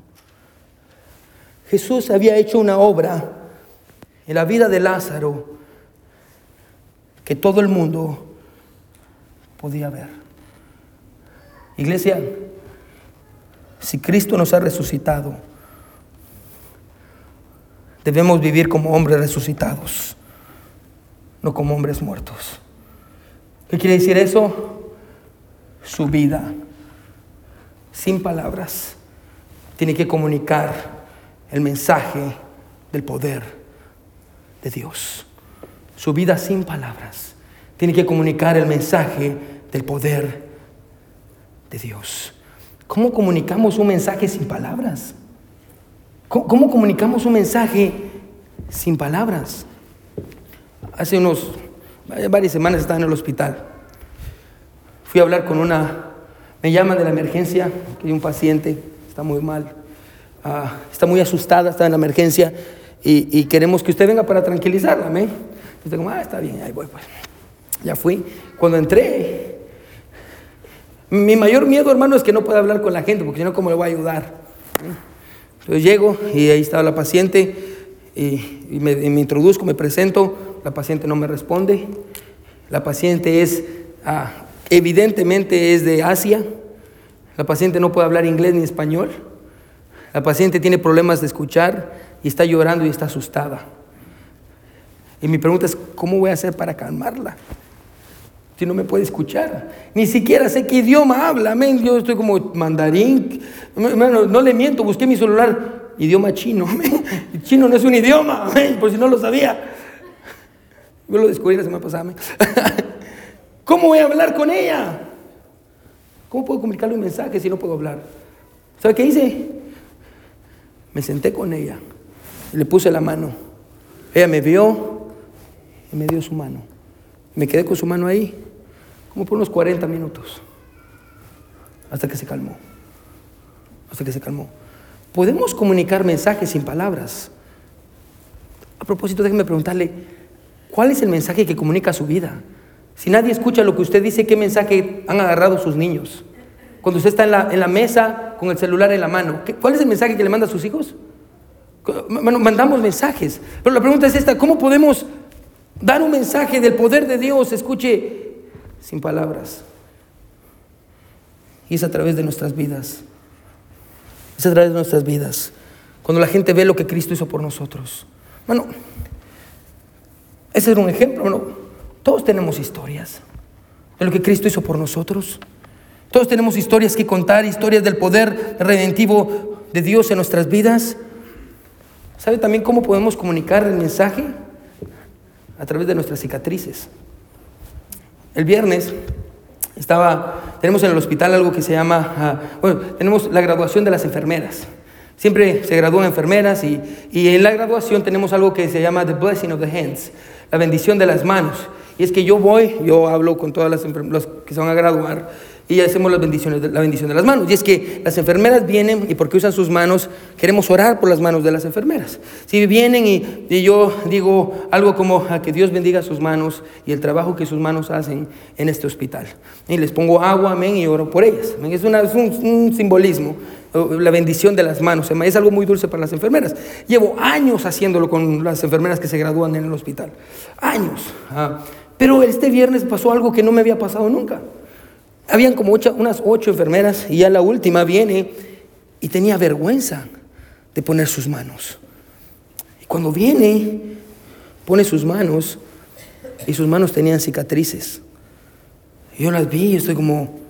Speaker 1: Jesús había hecho una obra en la vida de Lázaro que todo el mundo podía ver. Iglesia, si Cristo nos ha resucitado, debemos vivir como hombres resucitados, no como hombres muertos. ¿Qué quiere decir eso? Su vida, sin palabras, tiene que comunicar el mensaje del poder de Dios. Su vida sin palabras tiene que comunicar el mensaje del poder Dios. ¿Cómo comunicamos un mensaje sin palabras? ¿Cómo, comunicamos un mensaje sin palabras? Hace unos, varias semanas estaba en el hospital. Fui a hablar con una, me llaman de la emergencia, que hay un paciente, está muy mal, ah, está muy asustada, está en la emergencia y, queremos que usted venga para tranquilizarla, ¿me? Entonces, como, ah, está bien, ahí voy, pues. Ya fui. Cuando entré, mi mayor miedo, hermano, es que no pueda hablar con la gente, porque si no, ¿cómo le voy a ayudar? Entonces llego y ahí estaba la paciente y, me, introduzco, me presento, la paciente no me responde. La paciente es, ah, evidentemente es de Asia. La paciente no puede hablar inglés ni español. La paciente tiene problemas de escuchar y está llorando y está asustada. Y mi pregunta es, ¿cómo voy a hacer para calmarla? Si no me puede escuchar. Ni siquiera sé qué idioma habla. Amén. Yo estoy como mandarín. no le miento, busqué mi celular. Idioma chino. Chino no es un idioma. Por si no lo sabía. Yo lo descubrí la semana pasada. ¿Cómo voy a hablar con ella? ¿Cómo puedo comunicarle un mensaje si no puedo hablar? ¿Sabe qué hice? Me senté con ella. Le puse la mano. Ella me vio y me dio su mano. Me quedé con su mano ahí, como por unos 40 minutos, hasta que se calmó. Hasta que se calmó. Podemos comunicar mensajes sin palabras. A propósito, déjeme preguntarle, ¿cuál es el mensaje que comunica su vida? Si nadie escucha lo que usted dice, ¿qué mensaje han agarrado sus niños? Cuando usted está en la, en la mesa con el celular en la mano, ¿cuál es el mensaje que le manda a sus hijos? mandamos mensajes. Pero la pregunta es esta, ¿cómo podemos dar un mensaje del poder de Dios? Escuche, sin palabras. Y es a través de nuestras vidas. Es a través de nuestras vidas. Cuando la gente ve lo que Cristo hizo por nosotros. Bueno, ese es un ejemplo. Todos tenemos historias de lo que Cristo hizo por nosotros. Todos tenemos historias que contar, historias del poder redentivo de Dios en nuestras vidas. ¿Sabe también cómo podemos comunicar el mensaje? A través de nuestras cicatrices. El viernes estaba, tenemos en el hospital algo que se llama, ah, bueno, tenemos la graduación de las enfermeras. Siempre se gradúan enfermeras y, y, en la graduación tenemos algo que se llama The Blessing of the Hands, la bendición de las manos. Y es que yo voy, yo hablo con todas las los que se van a graduar y hacemos las bendiciones, la bendición de las manos. Y es que las enfermeras vienen y porque usan sus manos, queremos orar por las manos de las enfermeras. Si vienen y, yo digo algo como a que Dios bendiga sus manos y el trabajo que sus manos hacen en este hospital. Y les pongo agua, amén, y oro por ellas. Es, una, es un, simbolismo, la bendición de las manos. Es algo muy dulce para las enfermeras. Llevo años haciéndolo con las enfermeras que se gradúan en el hospital. Años. Ah. Pero este viernes pasó algo que no me había pasado nunca. Habían como unas ocho enfermeras y ya la última viene y tenía vergüenza de poner sus manos. Y cuando viene, pone sus manos y sus manos tenían cicatrices. Yo las vi y estoy como.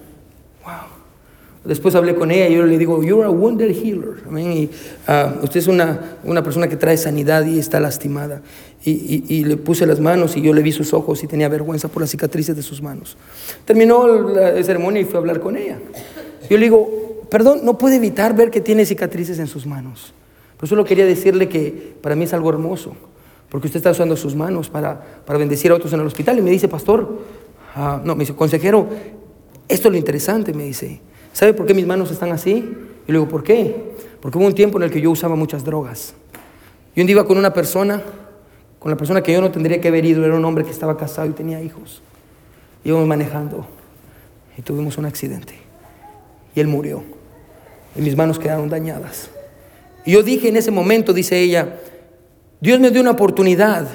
Speaker 1: Después hablé con ella y yo le digo, you're a wonder healer. Y, ah, usted es una, una persona que trae sanidad y está lastimada. Y, le puse las manos y yo le vi sus ojos y tenía vergüenza por las cicatrices de sus manos. Terminó la ceremonia y fui a hablar con ella. Yo le digo, perdón, no puede evitar ver que tiene cicatrices en sus manos. Pero solo quería decirle que para mí es algo hermoso, porque usted está usando sus manos para, para bendecir a otros en el hospital. Y me dice, pastor, ah, no, me dice, consejero, esto es lo interesante, me dice. ¿Sabe por qué mis manos están así? Y le digo, ¿por qué? Porque hubo un tiempo en el que yo usaba muchas drogas. Yo un con una persona con la persona que yo no tendría que haber ido, era un hombre que estaba casado y tenía hijos. Íbamos manejando y tuvimos un accidente. Y él murió. Y mis manos quedaron dañadas. Y yo dije en ese momento, dice ella, Dios me dio una oportunidad.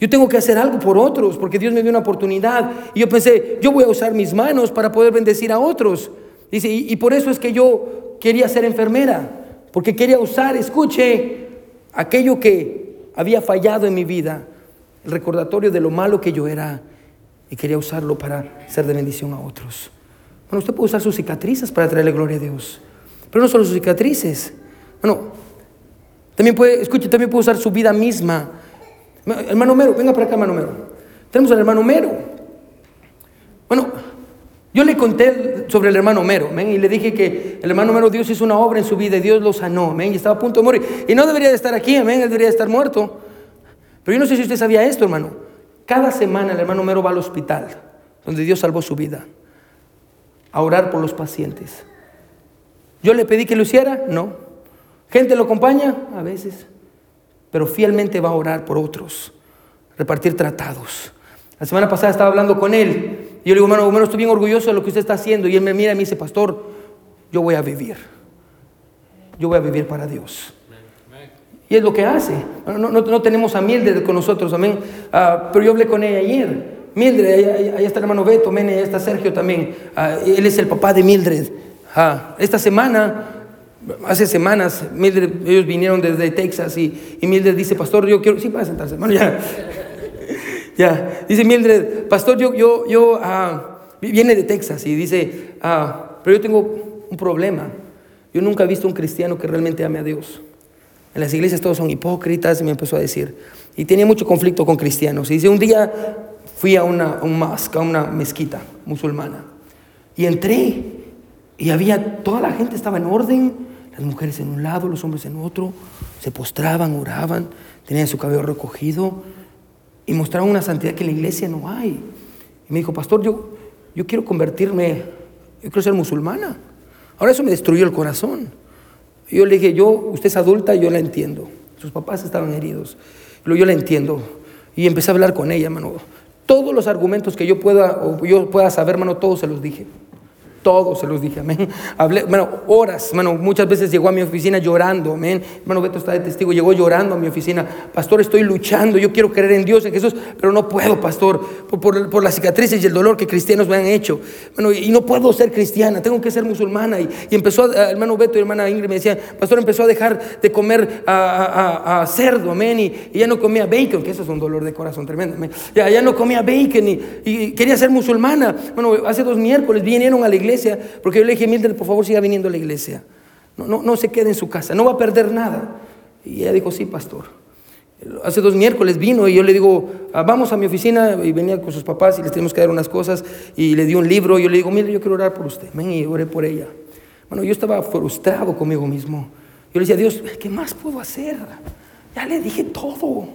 Speaker 1: Yo tengo que hacer algo por otros porque Dios me dio una oportunidad. Y yo pensé, yo voy a usar mis manos para poder bendecir a otros. Dice, y, por eso es que yo quería ser enfermera, porque quería usar, escuche, aquello que había fallado en mi vida, el recordatorio de lo malo que yo era, y quería usarlo para ser de bendición a otros. Bueno, usted puede usar sus cicatrices para traerle gloria a Dios, pero no solo sus cicatrices. Bueno, también puede, escuche, también puede usar su vida misma. Hermano Mero, venga para acá, hermano Mero. Tenemos al hermano Mero. Bueno, yo le conté sobre el hermano Mero, y le dije que el hermano Mero, Dios hizo una obra en su vida y Dios lo sanó, y estaba a punto de morir. Y no debería de estar aquí, él debería de estar muerto. Pero yo no sé si usted sabía esto, hermano. Cada semana el hermano Mero va al hospital, donde Dios salvó su vida, a orar por los pacientes. Yo le pedí que lo hiciera, no. ¿Gente lo acompaña? A veces. Pero fielmente va a orar por otros, repartir tratados. La semana pasada estaba hablando con él y yo le digo, hermano, hermano, estoy bien orgulloso de lo que usted está haciendo. Y él me mira y me dice, pastor, yo voy a vivir. Yo voy a vivir para Dios. Y es lo que hace. No, no, tenemos a Mildred con nosotros, amén. Ah, pero yo hablé con ella ayer. Mildred, ahí, está el hermano Beto, amén, ahí está Sergio también. Ah, él es el papá de Mildred. Ah, esta semana, hace semanas, Mildred, ellos vinieron desde Texas y, y Mildred dice, pastor, yo quiero, sí, para sentarse, hermano, ya. Ya, dice Mildred, pastor, yo, yo, yo, ah, viene de Texas y dice, ah, pero yo tengo un problema. Yo nunca he visto un cristiano que realmente ame a Dios. En las iglesias todos son hipócritas y me empezó a decir. Y tenía mucho conflicto con cristianos. Y dice, un día fui a una, un a una mezquita musulmana. Y entré y había, toda la gente estaba en orden, las mujeres en un lado, los hombres en otro, se postraban, oraban, tenían su cabello recogido y mostraron una santidad que en la iglesia no hay. Y me dijo, pastor, yo, yo quiero convertirme, yo quiero ser musulmana. Ahora eso me destruyó el corazón. yo le dije, yo, usted es adulta, yo la entiendo. Sus papás estaban heridos. Yo la entiendo. Y empecé a hablar con ella, hermano. Todos los argumentos que yo pueda, o yo pueda saber, hermano, todos se los dije. Todos se los dije, amén. Hablé, bueno, horas, bueno, muchas veces llegó a mi oficina llorando, amén. Hermano Beto está de testigo, llegó llorando a mi oficina. Pastor, estoy luchando, yo quiero creer en Dios, en Jesús, pero no puedo, pastor, por, por, las cicatrices y el dolor que cristianos me han hecho. Bueno, y no puedo ser cristiana, tengo que ser musulmana. Y, empezó, hermano Beto y hermana Ingrid me decían, pastor, empezó a dejar de comer a, cerdo, amén. Y, ya no comía bacon, que eso es un dolor de corazón tremendo, Ya, ya no comía bacon y, y quería ser musulmana. Bueno, hace dos miércoles vinieron a la iglesia porque yo le dije, Mildred, por favor siga viniendo a la iglesia. No, no, no se quede en su casa, no va a perder nada. Y ella dijo, sí, pastor. Hace dos miércoles vino y yo le digo, ah, vamos a mi oficina y venía con sus papás y les tenemos que dar unas cosas y le di un libro y yo le digo, mire, yo quiero orar por usted. Ven y oré por ella. Bueno, yo estaba frustrado conmigo mismo. Yo le decía, Dios, ¿qué más puedo hacer? Ya le dije todo.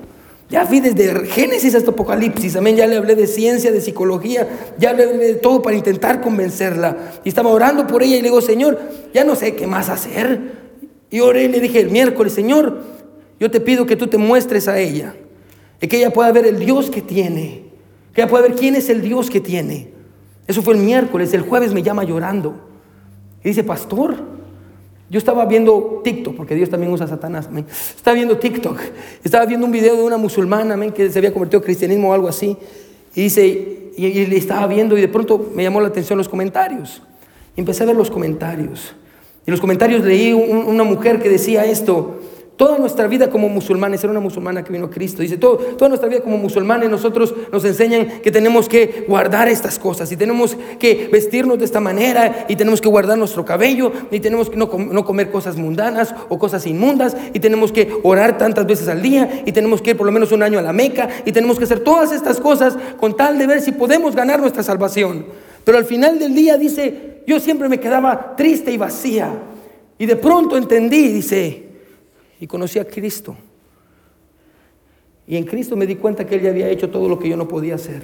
Speaker 1: Ya vi desde Génesis hasta Apocalipsis, amén. Ya le hablé de ciencia, de psicología, ya le hablé de todo para intentar convencerla. Y estaba orando por ella y le digo, Señor, ya no sé qué más hacer. Y oré y le dije el miércoles, Señor, yo te pido que tú te muestres a ella. Y que ella pueda ver el Dios que tiene. Que ella pueda ver quién es el Dios que tiene. Eso fue el miércoles. El jueves me llama llorando. Y dice, pastor, yo estaba viendo TikTok, porque Dios también usa a Satanás. Estaba viendo TikTok. Estaba viendo un video de una musulmana que se había convertido al cristianismo o algo así. Y dice, y, le estaba viendo y de pronto me llamó la atención los comentarios. Y empecé a ver los comentarios. Y en los comentarios leí una mujer que decía esto. Toda nuestra vida como musulmanes, era una musulmana que vino a Cristo, dice, todo, toda nuestra vida como musulmanes nosotros nos enseñan que tenemos que guardar estas cosas y tenemos que vestirnos de esta manera y tenemos que guardar nuestro cabello y tenemos que no, no comer cosas mundanas o cosas inmundas y tenemos que orar tantas veces al día y tenemos que ir por lo menos un año a la Meca y tenemos que hacer todas estas cosas con tal de ver si podemos ganar nuestra salvación. Pero al final del día dice, yo siempre me quedaba triste y vacía y de pronto entendí, dice, y conocí a Cristo. Y en Cristo me di cuenta que Él ya había hecho todo lo que yo no podía hacer.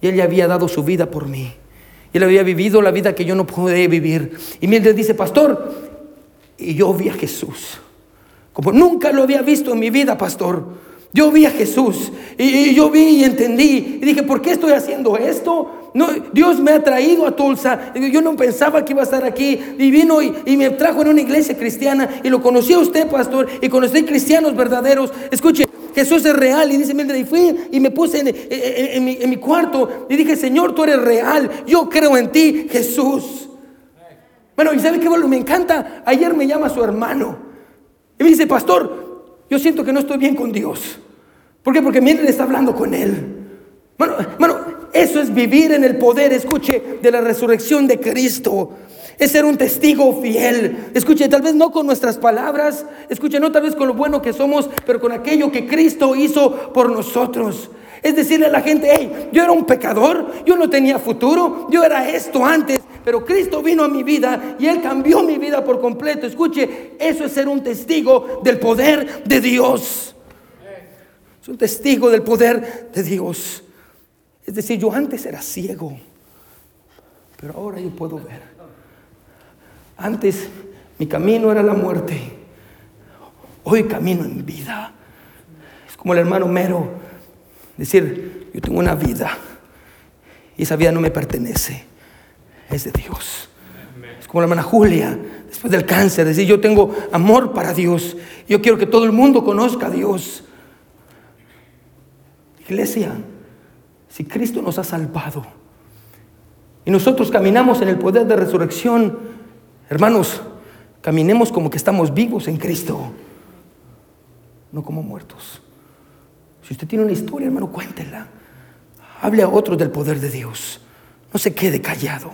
Speaker 1: Y Él ya había dado su vida por mí. Y Él había vivido la vida que yo no podía vivir. Y mientras dice, pastor, y yo vi a Jesús. Como nunca lo había visto en mi vida, pastor. Yo vi a Jesús y, yo vi y entendí y dije, ¿por qué estoy haciendo esto? Dios me ha traído a Tulsa. Yo no pensaba que iba a estar aquí. Y vino y, me trajo en una iglesia cristiana. Y lo conocí a usted, pastor. Y conocí cristianos verdaderos. Escuche, Jesús es real. Y dice, y fui y me puse en, mi, cuarto. Y dije, Señor, tú eres real. Yo creo en ti, Jesús. Bueno, ¿y sabe qué? Bueno, me encanta. Ayer me llama su hermano. Y me dice, pastor, yo siento que no estoy bien con Dios. ¿Por qué? Porque mientras está hablando con Él. Bueno, bueno, eso es vivir en el poder, escuche, de la resurrección de Cristo. Es ser un testigo fiel. Escuche, tal vez no con nuestras palabras, escuche, no tal vez con lo bueno que somos, pero con aquello que Cristo hizo por nosotros. Es decirle a la gente, hey, yo era un pecador, yo no tenía futuro, yo era esto antes, pero Cristo vino a mi vida y Él cambió mi vida por completo. Escuche, eso es ser un testigo del poder de Dios. Es un testigo del poder de Dios. Es decir, yo antes era ciego, pero ahora yo puedo ver. Antes mi camino era la muerte, hoy camino en vida. Es como el hermano Mero Decir, yo tengo una vida y esa vida no me pertenece, es de Dios. Es como la hermana Julia, después del cáncer, decir, yo tengo amor para Dios, yo quiero que todo el mundo conozca a Dios. Iglesia, si Cristo nos ha salvado y nosotros caminamos en el poder de resurrección, hermanos, caminemos como que estamos vivos en Cristo, no como muertos. Si usted tiene una historia, hermano, cuéntela. Hable a otros del poder de Dios. No se quede callado.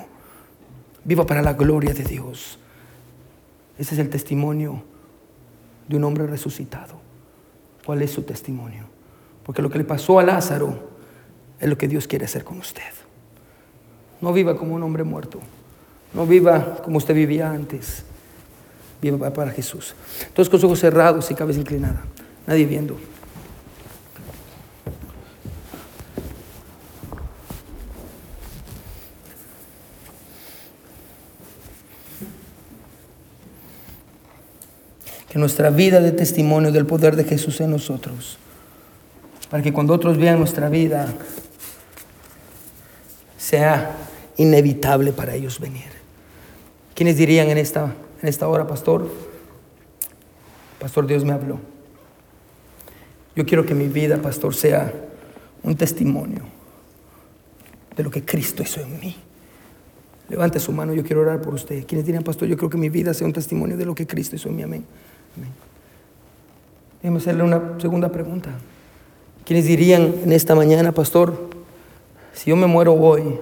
Speaker 1: Viva para la gloria de Dios. Ese es el testimonio de un hombre resucitado. ¿Cuál es su testimonio? Porque lo que le pasó a Lázaro es lo que Dios quiere hacer con usted. No viva como un hombre muerto. No viva como usted vivía antes. Viva para Jesús. Todos con ojos cerrados y cabeza inclinada. Nadie viendo. que nuestra vida de testimonio del poder de Jesús en nosotros, para que cuando otros vean nuestra vida sea inevitable para ellos venir. ¿Quiénes dirían en esta, en esta hora, pastor? Pastor, Dios me habló. Yo quiero que mi vida, pastor, sea un testimonio de lo que Cristo hizo en mí. Levante su mano, yo quiero orar por usted. ¿Quiénes dirían, pastor? Yo creo que mi vida sea un testimonio de lo que Cristo hizo en mí. Amén. Déjeme hacerle una segunda pregunta. ¿Quiénes dirían en esta mañana, pastor, si yo me muero hoy,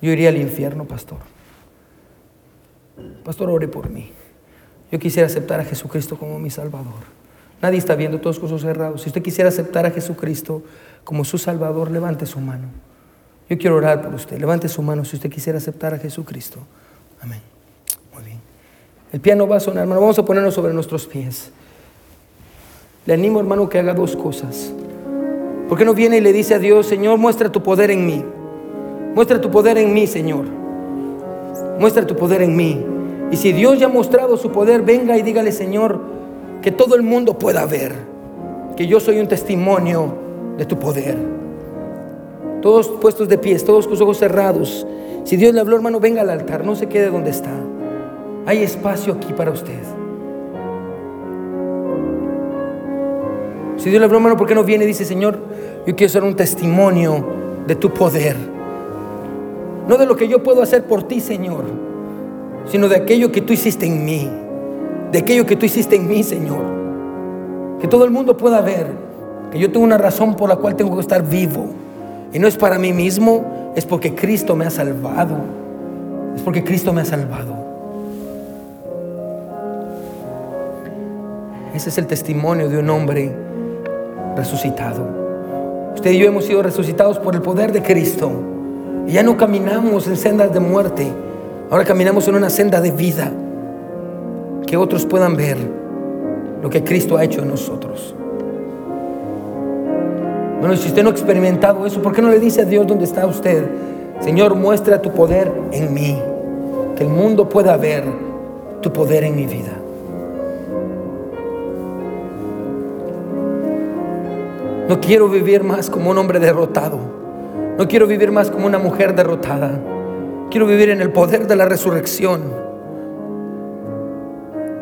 Speaker 1: yo iría al infierno, pastor? Pastor, ore por mí. Yo quisiera aceptar a Jesucristo como mi Salvador. Nadie está viendo todos cosas cerrados. Si usted quisiera aceptar a Jesucristo como su Salvador, levante su mano. Yo quiero orar por usted. Levante su mano si usted quisiera aceptar a Jesucristo. Amén. El piano va a sonar, hermano. Vamos a ponernos sobre nuestros pies. Le animo, hermano, que haga dos cosas. ¿Por qué no viene y le dice a Dios, Señor, muestra tu poder en mí? Muestra tu poder en mí, Señor. Muestra tu poder en mí. Y si Dios ya ha mostrado su poder, venga y dígale, Señor, que todo el mundo pueda ver que yo soy un testimonio de tu poder. Todos puestos de pies, todos con los ojos cerrados. Si Dios le habló, hermano, venga al altar, no se quede donde está. Hay espacio aquí para usted. Si Dios le habló, hermano, ¿por qué no viene y dice, Señor, yo quiero ser un testimonio de tu poder? No de lo que yo puedo hacer por ti, Señor, sino de aquello que tú hiciste en mí. De aquello que tú hiciste en mí, Señor. Que todo el mundo pueda ver que yo tengo una razón por la cual tengo que estar vivo. Y no es para mí mismo, es porque Cristo me ha salvado. Es porque Cristo me ha salvado. Ese es el testimonio de un hombre resucitado. Usted y yo hemos sido resucitados por el poder de Cristo. Y ya no caminamos en sendas de muerte. Ahora caminamos en una senda de vida. Que otros puedan ver lo que Cristo ha hecho en nosotros. Bueno, si usted no ha experimentado eso, ¿por qué no le dice a Dios dónde está usted? Señor, muestra tu poder en mí. Que el mundo pueda ver tu poder en mi vida. No quiero vivir más como un hombre derrotado. No quiero vivir más como una mujer derrotada. Quiero vivir en el poder de la resurrección.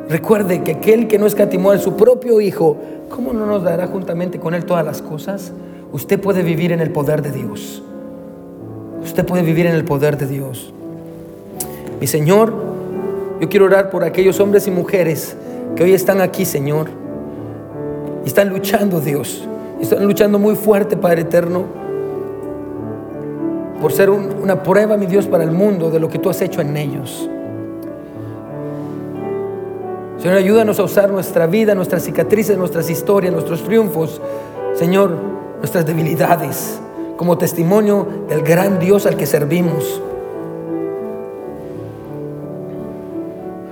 Speaker 1: Recuerde que aquel que no escatimó a su propio Hijo, ¿cómo no nos dará juntamente con Él todas las cosas? Usted puede vivir en el poder de Dios. Usted puede vivir en el poder de Dios. Mi Señor, yo quiero orar por aquellos hombres y mujeres que hoy están aquí, Señor. Y están luchando, Dios. Están luchando muy fuerte, Padre Eterno, por ser una prueba, mi Dios, para el mundo de lo que tú has hecho en ellos. Señor, ayúdanos a usar nuestra vida, nuestras cicatrices, nuestras historias, nuestros triunfos, Señor, nuestras debilidades, como testimonio del gran Dios al que servimos.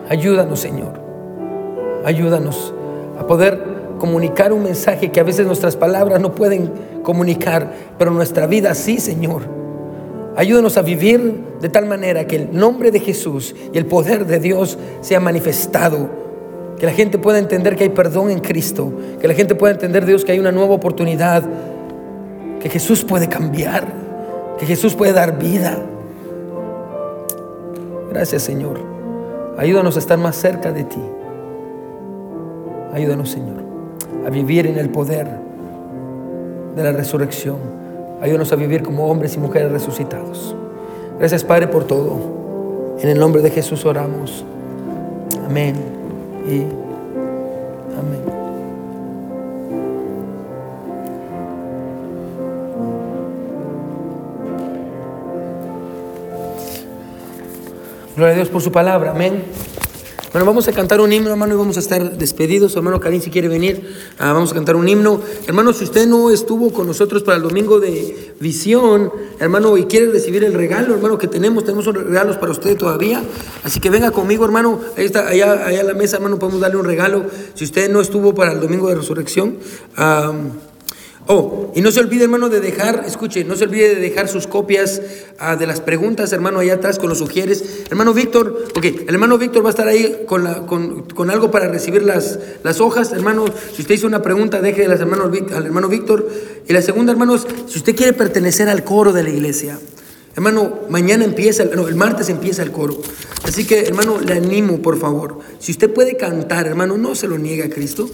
Speaker 1: Ayúdanos, Señor. Ayúdanos a poder comunicar un mensaje que a veces nuestras palabras no pueden comunicar, pero nuestra vida sí, Señor. Ayúdanos a vivir de tal manera que el nombre de Jesús y el poder de Dios sea manifestado. Que la gente pueda entender que hay perdón en Cristo. Que la gente pueda entender, Dios, que hay una nueva oportunidad. Que Jesús puede cambiar. Que Jesús puede dar vida. Gracias, Señor. Ayúdanos a estar más cerca de ti. Ayúdanos, Señor a vivir en el poder de la resurrección. Ayúdanos a vivir como hombres y mujeres resucitados. Gracias Padre por todo. En el nombre de Jesús oramos. Amén y amén. Gloria a Dios por su palabra. Amén. Bueno, vamos a cantar un himno, hermano, y vamos a estar despedidos. Hermano Karim, si quiere venir, ah, vamos a cantar un himno. Hermano, si usted no estuvo con nosotros para el domingo de visión, hermano, y quiere recibir el regalo, hermano, que tenemos, tenemos regalos para usted todavía. Así que venga conmigo, hermano. Ahí está, allá, allá a la mesa, hermano, podemos darle un regalo. Si usted no estuvo para el domingo de resurrección. Oh, y no se olvide, hermano, de dejar, escuche, no se olvide de dejar sus copias ah, de las preguntas, hermano, allá atrás con los sugieres. Hermano Víctor, ok, el hermano Víctor va a estar ahí con, la, con, algo para recibir las, las hojas. Hermano, si usted hizo una pregunta, deje las hermanos, al hermano Víctor. Y la segunda, hermanos, si usted quiere pertenecer al coro de la iglesia, hermano, mañana empieza, no, el martes empieza el coro. Así que, hermano, le animo, por favor. Si usted puede cantar, hermano, no se lo niegue a Cristo.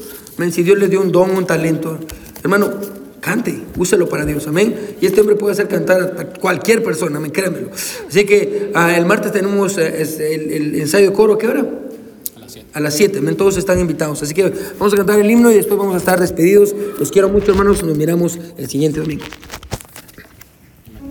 Speaker 1: Si Dios le dio un don, un talento, hermano, Cante, úselo para Dios, amén. Y este hombre puede hacer cantar a cualquier persona, amén, créanmelo. Así que ah, el martes tenemos eh, el, ensayo de coro, qué hora? A las 7. A las 7, todos están invitados. Así que vamos a cantar el himno y después vamos a estar despedidos. Los quiero mucho, hermanos. Nos miramos el siguiente domingo.